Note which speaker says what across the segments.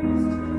Speaker 1: Cristo.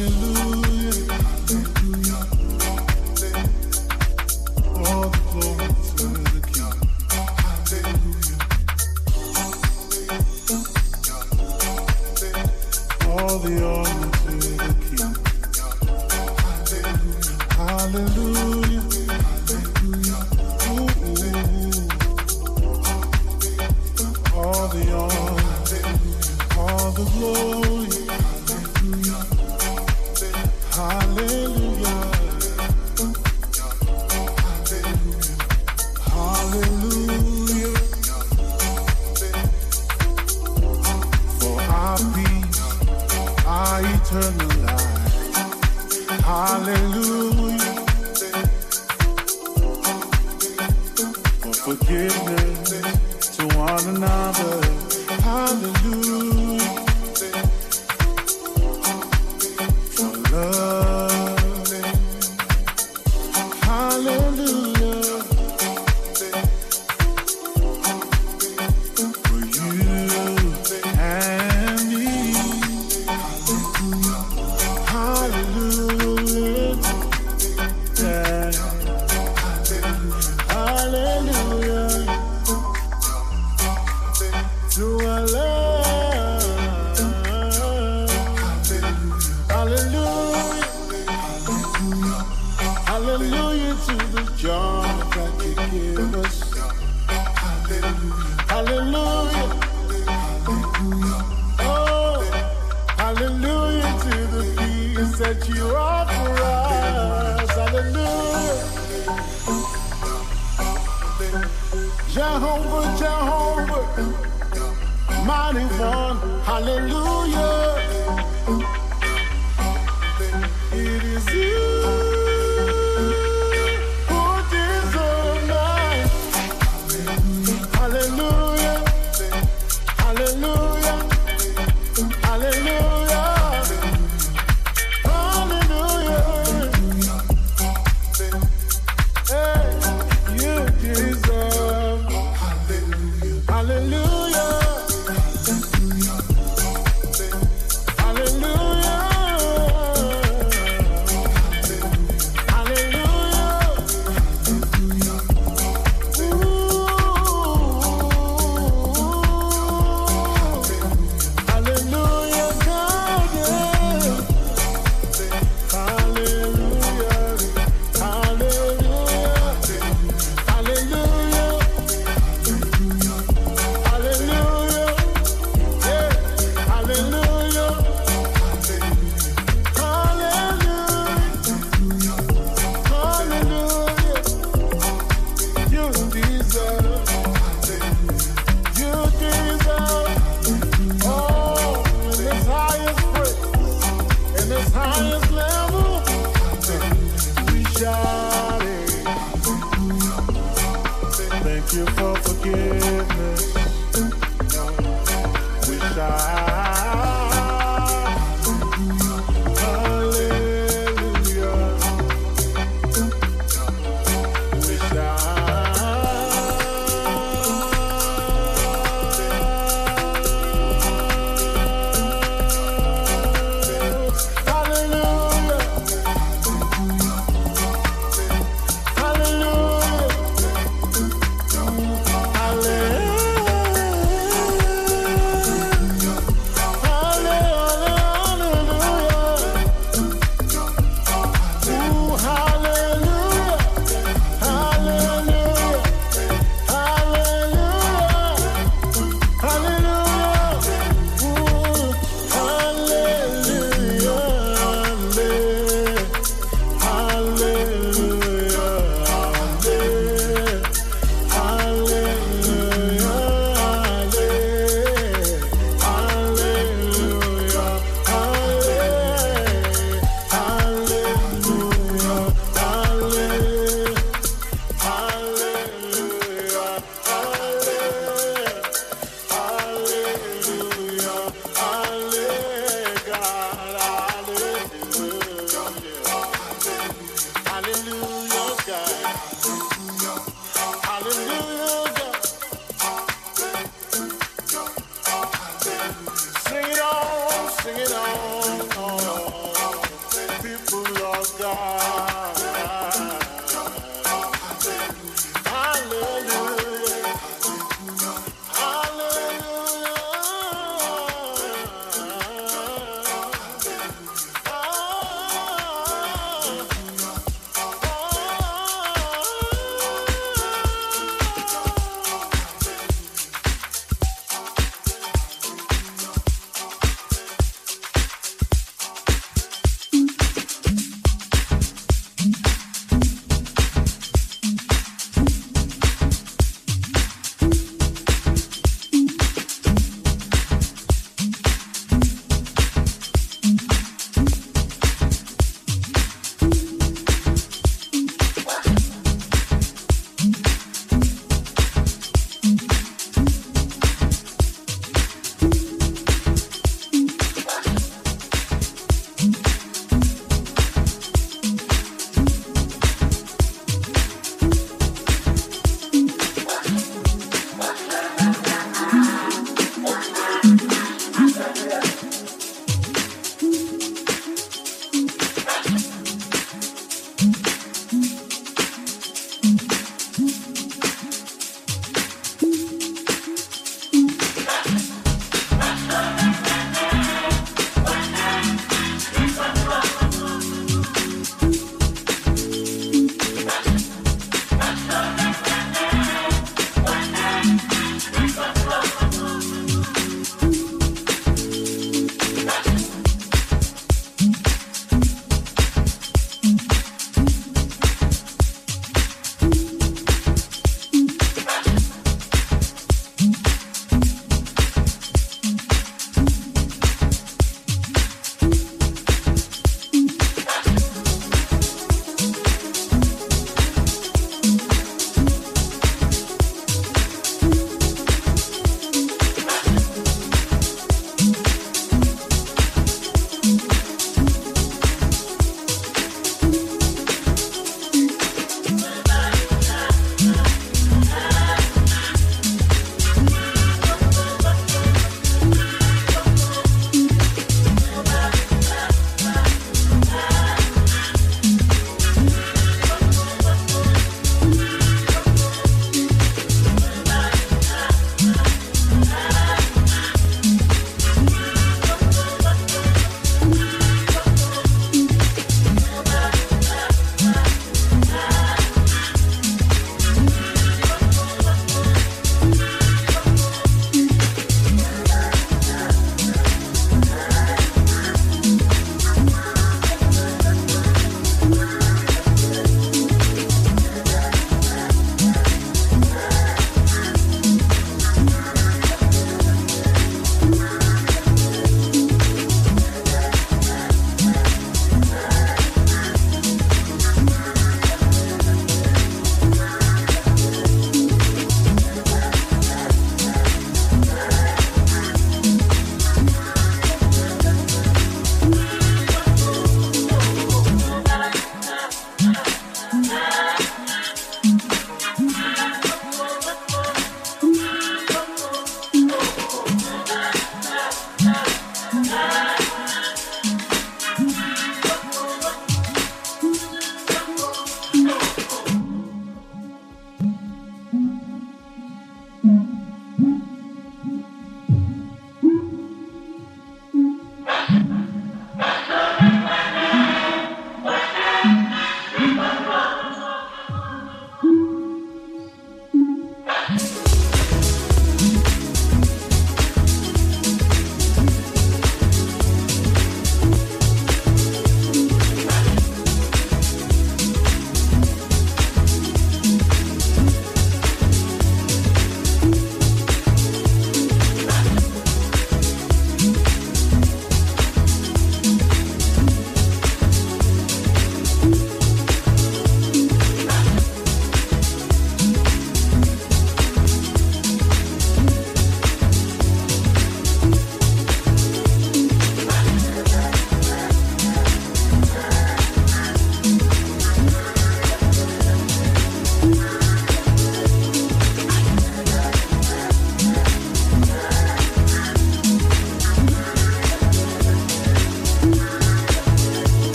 Speaker 2: Hallelujah.